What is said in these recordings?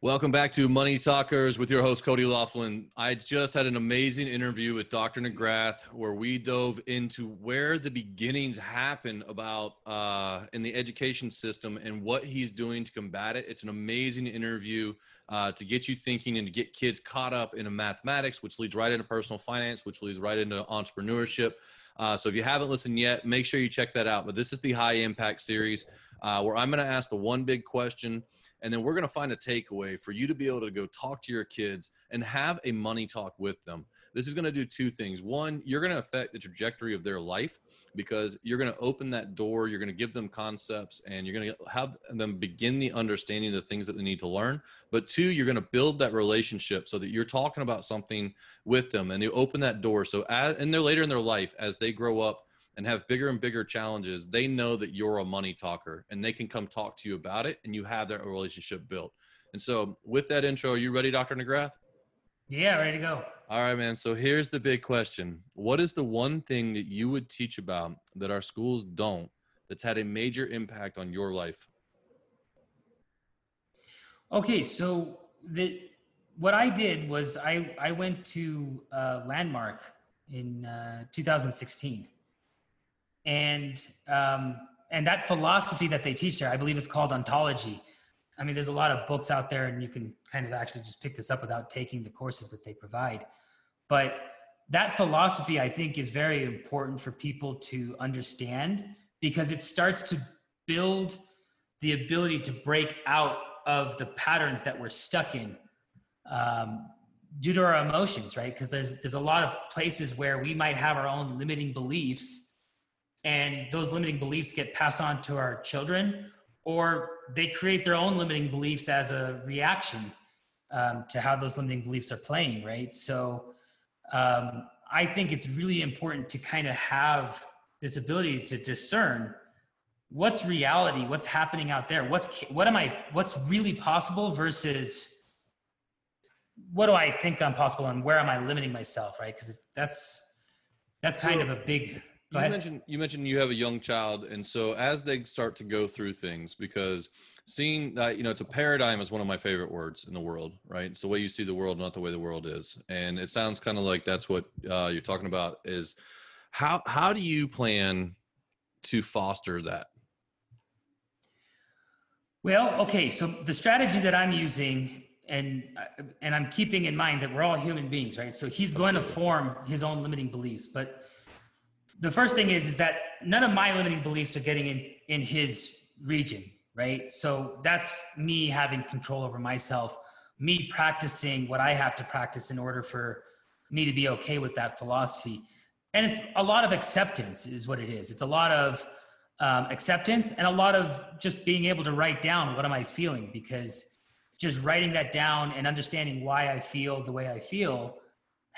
Welcome back to Money Talkers with your host, Cody Laughlin. I just had an amazing interview with Dr. McGrath where we dove into where the beginnings happen about uh, in the education system and what he's doing to combat it. It's an amazing interview uh, to get you thinking and to get kids caught up in mathematics, which leads right into personal finance, which leads right into entrepreneurship. Uh, so if you haven't listened yet, make sure you check that out. But this is the high impact series uh, where I'm going to ask the one big question – and then we're going to find a takeaway for you to be able to go talk to your kids and have a money talk with them. This is going to do two things. One, you're going to affect the trajectory of their life because you're going to open that door, you're going to give them concepts, and you're going to have them begin the understanding of the things that they need to learn. But two, you're going to build that relationship so that you're talking about something with them and you open that door. So, as, and they're later in their life, as they grow up, and have bigger and bigger challenges, they know that you're a money talker and they can come talk to you about it and you have that relationship built. And so, with that intro, are you ready, Dr. McGrath? Yeah, ready to go. All right, man. So, here's the big question What is the one thing that you would teach about that our schools don't that's had a major impact on your life? Okay, so the what I did was I I went to uh, Landmark in uh, 2016 and um, and that philosophy that they teach there, I believe it's called ontology. I mean, there's a lot of books out there, and you can kind of actually just pick this up without taking the courses that they provide. But that philosophy, I think, is very important for people to understand because it starts to build the ability to break out of the patterns that we're stuck in um, due to our emotions, right? Because there's there's a lot of places where we might have our own limiting beliefs and those limiting beliefs get passed on to our children or they create their own limiting beliefs as a reaction um, to how those limiting beliefs are playing right? So um, i think it's really important to kind of have this ability to discern what's reality what's happening out there what's what am i what's really possible versus what do i think i'm possible and where am i limiting myself right? Because that's that's kind so, of a big you mentioned you mentioned you have a young child, and so as they start to go through things, because seeing that you know it's a paradigm is one of my favorite words in the world, right? It's the way you see the world, not the way the world is, and it sounds kind of like that's what uh, you're talking about. Is how how do you plan to foster that? Well, okay, so the strategy that I'm using and and I'm keeping in mind that we're all human beings, right? So he's going to form his own limiting beliefs, but the first thing is, is that none of my limiting beliefs are getting in in his region right? So that's me having control over myself me practicing what i have to practice in order for me to be okay with that philosophy. And it's a lot of acceptance is what it is. It's a lot of um, acceptance and a lot of just being able to write down what am i feeling because just writing that down and understanding why i feel the way i feel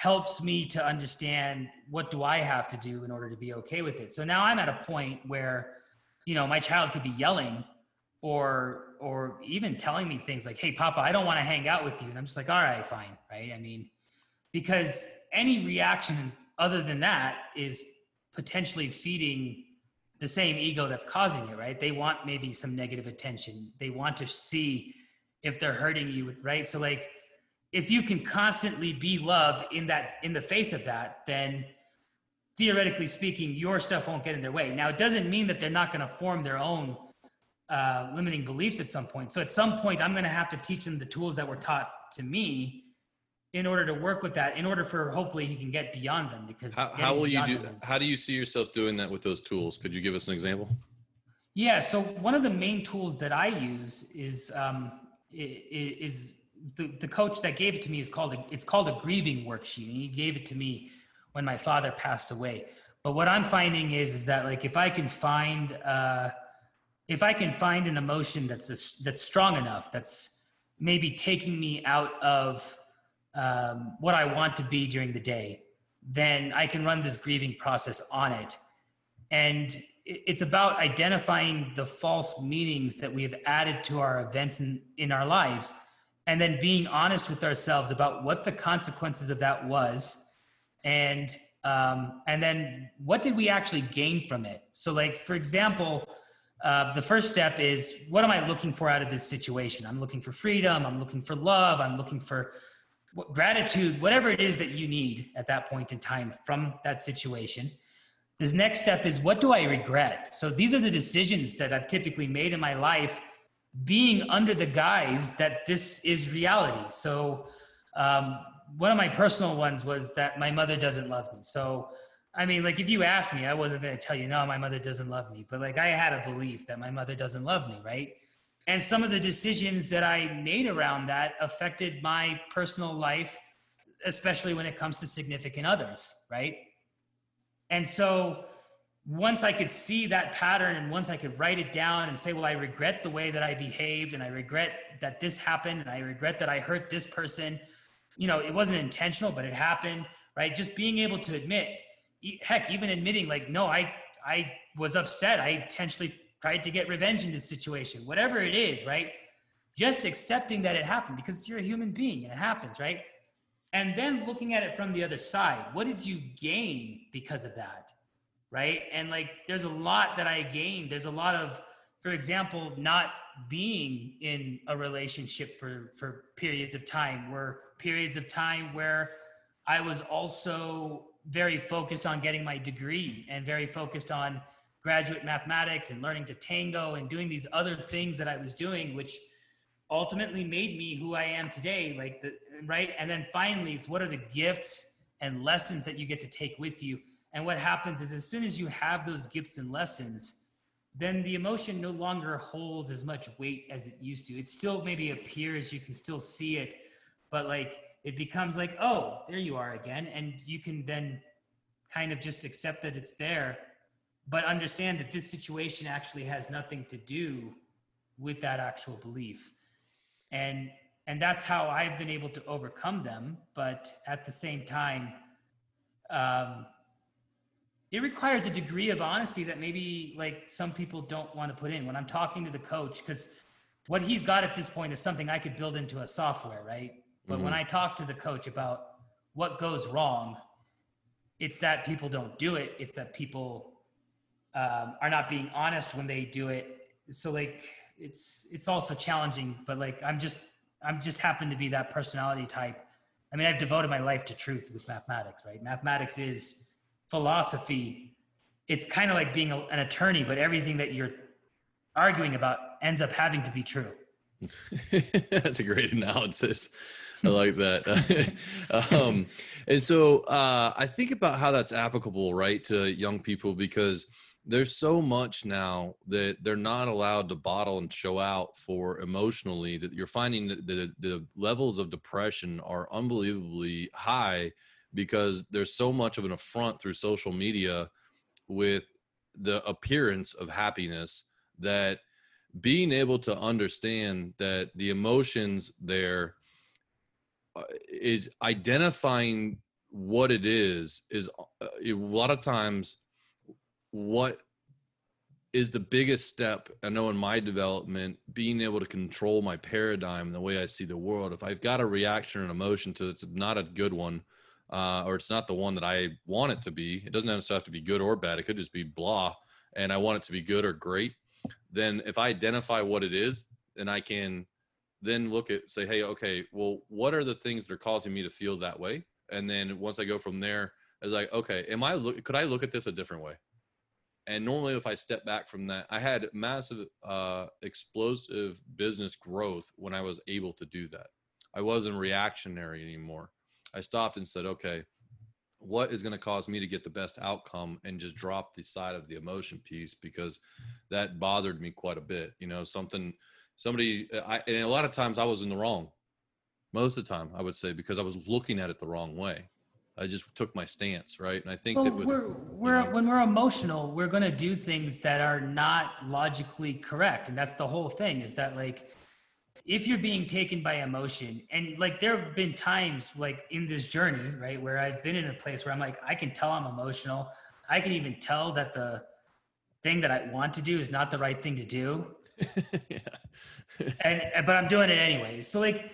helps me to understand what do I have to do in order to be okay with it. So now I'm at a point where, you know, my child could be yelling or or even telling me things like, "Hey, Papa, I don't want to hang out with you," and I'm just like, "All right, fine, right?" I mean, because any reaction other than that is potentially feeding the same ego that's causing it, right? They want maybe some negative attention. They want to see if they're hurting you right. So like if you can constantly be loved in that in the face of that then theoretically speaking your stuff won't get in their way. Now it doesn't mean that they're not going to form their own uh, limiting beliefs at some point. So at some point i'm going to have to teach them the tools that were taught to me in order to work with that in order for hopefully he can get beyond them because how, how will you do is, how do you see yourself doing that with those tools? Could you give us an example? Yeah so one of the main tools that i use is um, is the, the coach that gave it to me is called a, it's called a grieving worksheet. And he gave it to me when my father passed away. But what i'm finding is, is that like if i can find uh, if i can find an emotion that's a, that's strong enough that's maybe taking me out of um, what i want to be during the day then i can run this grieving process on it. And it's about identifying the false meanings that we have added to our events in, in our lives and then being honest with ourselves about what the consequences of that was and um, and then what did we actually gain from it so like for example uh, the first step is what am I looking for out of this situation? I'm looking for freedom. I'm looking for love. I'm looking for gratitude, whatever it is that you need at that point in time from that situation. This next step is what do I regret? So these are the decisions that I've typically made in my life being under the guise that this is reality. So um, one of my personal ones was that my mother doesn't love me. So I mean, like if you asked me, I wasn't going to tell you, no, my mother doesn't love me. But like I had a belief that my mother doesn't love me, right? And some of the decisions that I made around that affected my personal life, especially when it comes to significant others, right? And so once I could see that pattern and once I could write it down and say, well, I regret the way that I behaved and I regret that this happened and I regret that I hurt this person, you know, it wasn't intentional, but it happened, right? Just being able to admit, heck, even admitting like, no, I, I was upset. I intentionally tried to get revenge in this situation, whatever it is, right? Just accepting that it happened because you're a human being and it happens, right? And then looking at it from the other side, what did you gain because of that? Right. And like, there's a lot that I gained. There's a lot of, for example, not being in a relationship for, for periods of time were periods of time where I was also very focused on getting my degree and very focused on graduate mathematics and learning to tango and doing these other things that I was doing, which ultimately made me who I am today. Like the right. And then finally, it's what are the gifts and lessons that you get to take with you. And what happens is as soon as you have those gifts and lessons, then the emotion no longer holds as much weight as it used to. It still maybe appears, you can still see it, but like it becomes like, oh, there you are again. And you can then kind of just accept that it's there, but understand that this situation actually has nothing to do with that actual belief. And and that's how I've been able to overcome them. But at the same time, um, it requires a degree of honesty that maybe like some people don't want to put in. When I'm talking to the coach, because what he's got at this point is something I could build into a software, right? But mm-hmm. when I talk to the coach about what goes wrong, it's that people don't do it. It's that people um, are not being honest when they do it. So like it's it's also challenging. But like I'm just I'm just happen to be that personality type. I mean, I've devoted my life to truth with mathematics. Right? Mathematics is philosophy. It's kind of like being a, an attorney, but everything that you're arguing about ends up having to be true. That's a great analysis. I like that. um, and so uh, I think about how that's applicable, right, to young people because there's so much now that they're not allowed to bottle and show out for emotionally that you're finding that the, the levels of depression are unbelievably high because there's so much of an affront through social media with the appearance of happiness that being able to understand that the emotions there uh, identifying what it is is uh, a lot of times what is the biggest step i know in my development being able to control my paradigm the way i see the world. If i've got a reaction and emotion to it's not a good one uh, or it's not the one that i want it to be. It doesn't necessarily have to be good or bad. It could just be blah and i want it to be good or great. Then if i identify what it is and i can then look at say hey okay well what are the things that are causing me to feel that way? And then once i go from there it's like okay am i look could i look at this a different way? And normally if i step back from that i had massive uh, explosive business growth when i was able to do that. I wasn't reactionary anymore i stopped and said okay what is going to cause me to get the best outcome? and just drop the side of the emotion piece because that bothered me quite a bit you know something somebody I, and a lot of times i was in the wrong. Most of the time i would say because i was looking at it the wrong way. I just took my stance right? And i think well, that with, we're, we're you know, when we're emotional we're going to do things that are not logically correct. And that's the whole thing is that like if you're being taken by emotion and like there have been times like in this journey right where i've been in a place where i'm like i can tell i'm emotional i can even tell that the thing that i want to do is not the right thing to do yeah. and but I'm doing it anyway. So like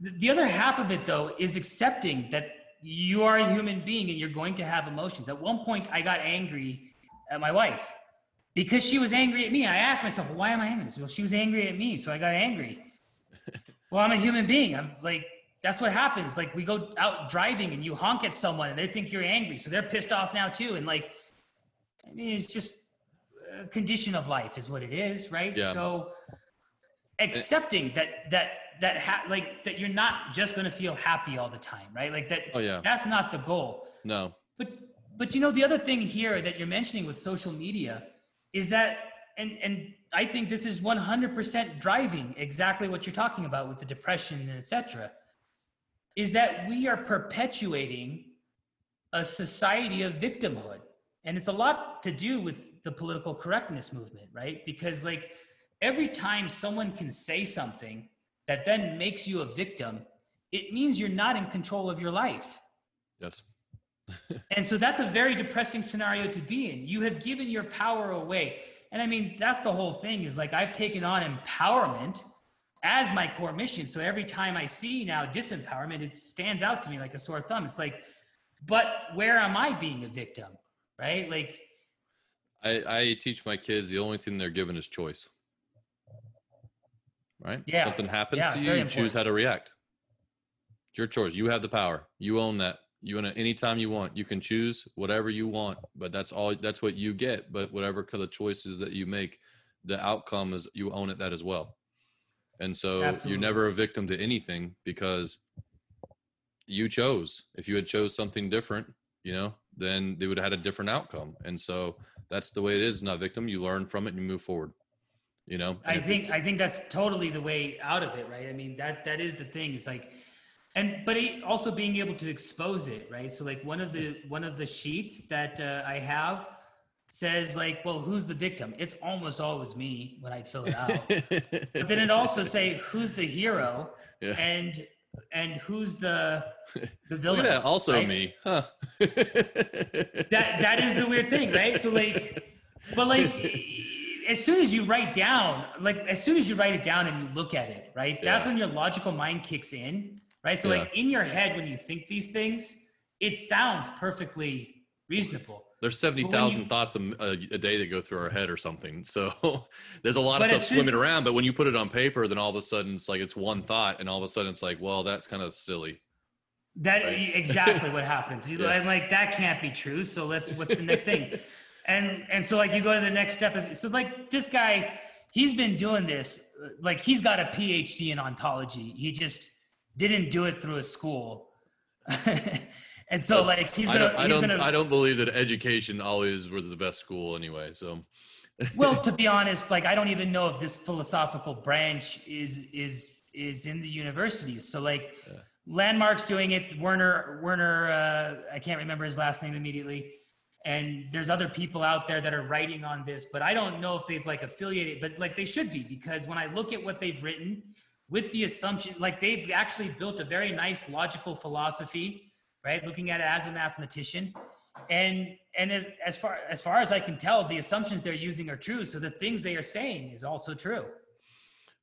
the other half of it though is accepting that you are a human being and you're going to have emotions. At one point I got angry at my wife because she was angry at me. I asked myself, why am I angry? Well, she was angry at me, so I got angry. Well, I'm a human being. I'm like, that's what happens. Like we go out driving and you honk at someone and they think you're angry, so they're pissed off now too. And like, I mean, it's just a condition of life, is what it is, right? Yeah. So eh. accepting that that that ha- like that you're not just going to feel happy all the time, right? Like that. Oh yeah. That's not the goal. No. But but you know the other thing here that you're mentioning with social media is that and and I think this is 100% driving exactly what you're talking about with the depression and etc. Is that we are perpetuating a society of victimhood, and it's a lot to do with the political correctness movement, right? Because like every time someone can say something that then makes you a victim, it means you're not in control of your life. Yes. and so that's a very depressing scenario to be in. You have given your power away. And I mean, that's the whole thing is like I've taken on empowerment as my core mission. So every time I see now disempowerment, it stands out to me like a sore thumb. It's like, but where am I being a victim? Right? Like, I, I teach my kids the only thing they're given is choice. Right? Yeah. Something happens Yeah, to you, you choose how to react. It's your choice. You have the power. You own that. You want it anytime you want. You can choose whatever you want, but that's all that's what you get. But whatever of choices that you make, the outcome is you own it that as well. And so Absolutely. you're never a victim to anything because you chose. If you had chose something different, you know, then they would have had a different outcome. And so that's the way it is. Not victim. You learn from it and you move forward. You know. I think I think that's totally the way out of it, right? I mean, that that is the thing. it's like, and but it, also being able to expose it, right? So like one of the one of the sheets that uh, I have says like, well, who's the victim? It's almost always me when I fill it out. but then it also say who's the hero Yeah. and and who's the the villain. that. Also right? me. Huh. that that is the weird thing, right? So like, but like, as soon as you write down, like as soon as you write it down and you look at it, right? That's Yeah. when your logical mind kicks in, right? So Yeah. like in your head when you think these things, it sounds perfectly reasonable. There's seventy thousand thoughts a, a, day that go through our head or something. So there's a lot of stuff swimming around. But when you put it on paper, then all of a sudden it's like it's one thought, and all of a sudden it's like, well, that's kind of silly. That Right. exactly what happens. You- Yeah. I'm like that can't be true. So let's what's the next thing? And and so like you go to the next step of so like this guy, he's been doing this like he's got a PhD in ontology. He just didn't do it through a school. and so Plus, like he's I gonna don't, I don't, gonna I don't believe that education always was the best school anyway. So well to be honest like i don't even know if this philosophical branch is is is in the universities so like landmark's doing it werner werner uh, i can't remember his last name immediately and there's other people out there that are writing on this but i don't know if they've like affiliated but like they should be because when i look at what they've written with the assumption like they've actually built a very nice logical philosophy right? Looking at it as a mathematician. And and as, as far as far as i can tell the assumptions they're using are true. So the things they are saying is also true.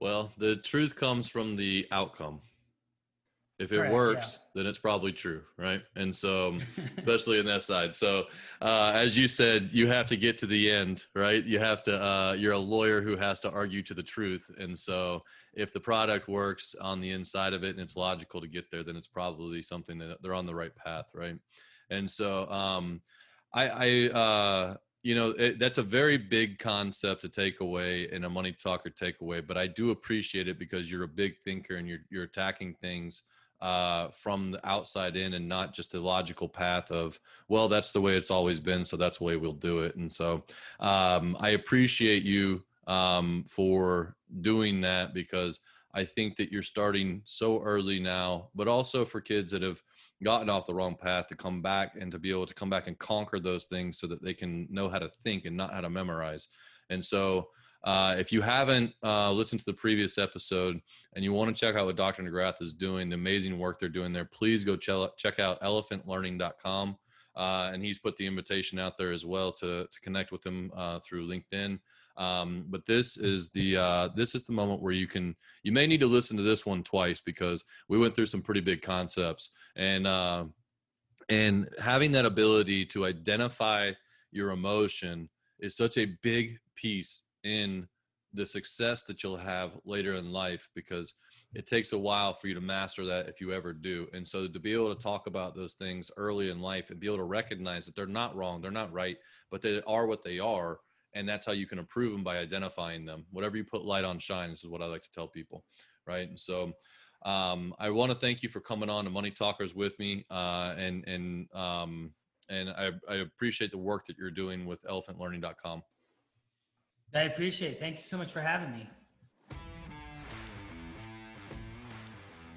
Well, the truth comes from the outcome. If it Correct, works, then it's probably true, right? And so, especially in that side. So, uh, as you said, you have to get to the end, right? You have to. Uh, you're a lawyer who has to argue to the truth, and so if the product works on the inside of it and it's logical to get there, then it's probably something that they're on the right path, right? And so, um, I, I uh, you know it, that's a very big concept to take away and a money talker takeaway but i do appreciate it because you're a big thinker and you're you're attacking things uh, from the outside in and not just the logical path of well that's the way it's always been so that's the way we'll do it and so um, i appreciate you um, for doing that because i think that you're starting so early now but also for kids that have gotten off the wrong path to come back and to be able to come back and conquer those things so that they can know how to think and not how to memorize. And so, uh, if you haven't uh, listened to the previous episode and you want to check out what Dr. McGrath is doing, the amazing work they're doing there, please go ch- check out elephantlearning.com. Uh, and he's put the invitation out there as well to, to connect with him uh, through LinkedIn. Um, but this is the uh, this is the moment where you can you may need to listen to this one twice because we went through some pretty big concepts and and having that ability to identify your emotion is such a big piece in the success that you'll have later in life because it takes a while for you to master that if you ever do. And so to be able to talk about those things early in life and be able to recognize that they're not wrong, they're not right, but they are what they are. And that's how you can improve them by identifying them. Whatever you put light on shines is what I like to tell people. Right. And so um, I want to thank you for coming on to Money Talkers with me. Uh, and, and, um, and I, I appreciate the work that you're doing with elephantlearning.com. I appreciate it. Thank you so much for having me.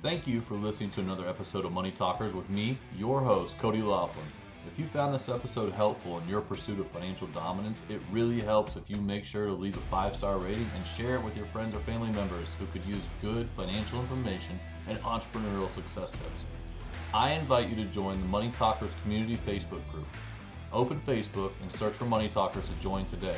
Thank you for listening to another episode of Money Talkers with me, your host, Cody Laughlin. If you found this episode helpful in your pursuit of financial dominance, it really helps if you make sure to leave a five star rating and share it with your friends or family members who could use good financial information and entrepreneurial success tips. I invite you to join the Money Talkers community Facebook group. Open Facebook and search for Money Talkers to join today.